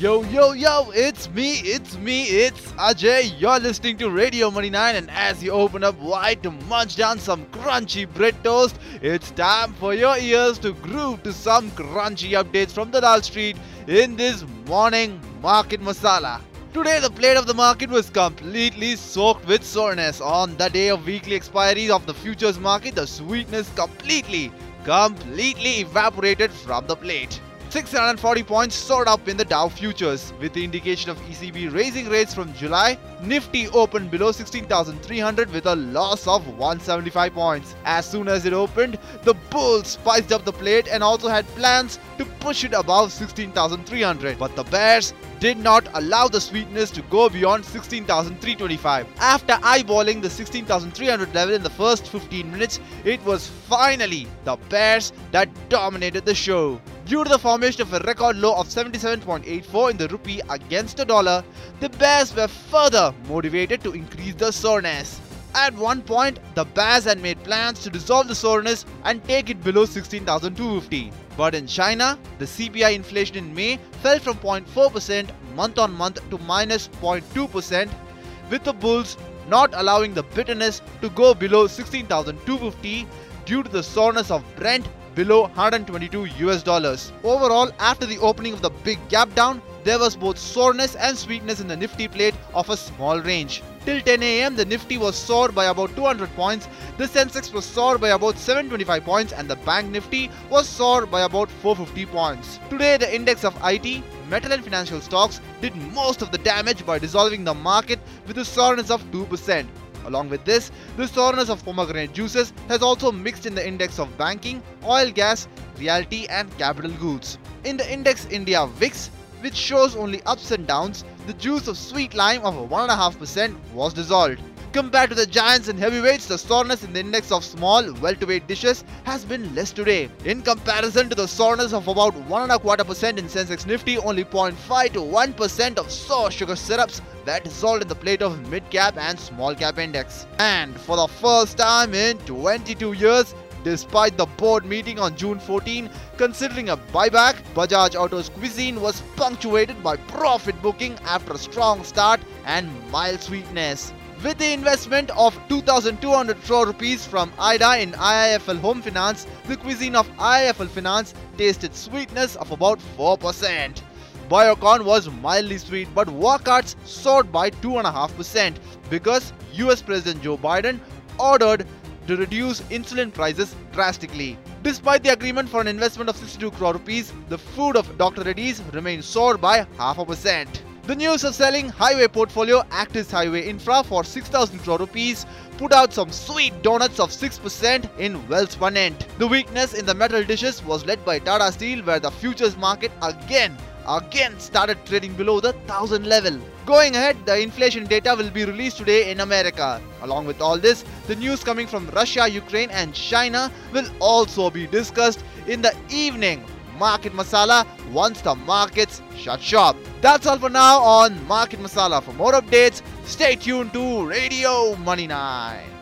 Yo, yo, yo, it's me, it's me, it's Ajay. You're listening to Radio Money 9, and as you open up wide to munch down some crunchy bread toast, it's time for your ears to groove to some crunchy updates from the Dal Street in this morning market masala. Today, the plate of the market was completely soaked with soreness. On the day of weekly expiry of the futures market, the sweetness completely, completely evaporated from the plate. 640 points soared up in the Dow futures. With the indication of ECB raising rates from July, Nifty opened below 16,300 with a loss of 175 points. As soon as it opened, the bulls spiced up the plate and also had plans to push it above 16,300. But the bears did not allow the sweetness to go beyond 16,325. After eyeballing the 16,300 level in the first 15 minutes, it was finally the bears that dominated the show. Due to the formation of a record low of 77.84 in the rupee against the dollar, the bears were further motivated to increase the soreness. At one point, the bears had made plans to dissolve the soreness and take it below 16,250. But in China, the CPI inflation in May fell from 0.4% month on month to minus 0.2%, with the bulls not allowing the bitterness to go below 16,250 due to the soreness of Brent below 122 US dollars. Overall, after the opening of the big gap down, there was both soreness and sweetness in the Nifty plate of a small range. Till 10 am, the Nifty was sore by about 200 points, the Sensex was sore by about 725 points, and the Bank Nifty was sore by about 450 points. Today, the index of IT, metal and financial stocks did most of the damage by dissolving the market with a soreness of 2%. Along with this, the soreness of pomegranate juices has also mixed in the index of banking, oil gas, realty and capital goods. In the index India VIX, which shows only ups and downs, the juice of sweet lime of 1.5% was dissolved. Compared to the giants and heavyweights, the soreness in the index of small, welterweight dishes has been less today. In comparison to the soreness of about 1.25% in Sensex Nifty, only 0.5 to 1% of sour sugar syrups that dissolved in the plate of mid-cap and small-cap index. And for the first time in 22 years, Despite the board meeting on June 14 considering a buyback, Bajaj Auto's cuisine was punctuated by profit booking after a strong start and mild sweetness. With the investment of 2,200 crore rupees from ADIA in IIFL Home Finance, the cuisine of IIFL Finance tasted sweetness of about 4%. Biocon was mildly sweet, but Wockhardt's soared by 2.5% because US President Joe Biden ordered to reduce insulin prices drastically. Despite the agreement for an investment of 62 crore rupees, the food of Dr. Reddy's remains soared by half a percent. The news of selling highway portfolio Actis Highway Infra for 6000 crore rupees put out some sweet donuts of 6% in Welspun The weakness in the metal dishes was led by Tata Steel where the futures market again again started trading below the 1000 level. Going ahead, the inflation data will be released today in America. Along with all this, the news coming from Russia, Ukraine and China will also be discussed in the evening Market Masala once the markets shut shop. That's all for now on Market Masala. For more updates, stay tuned to Radio Money 9.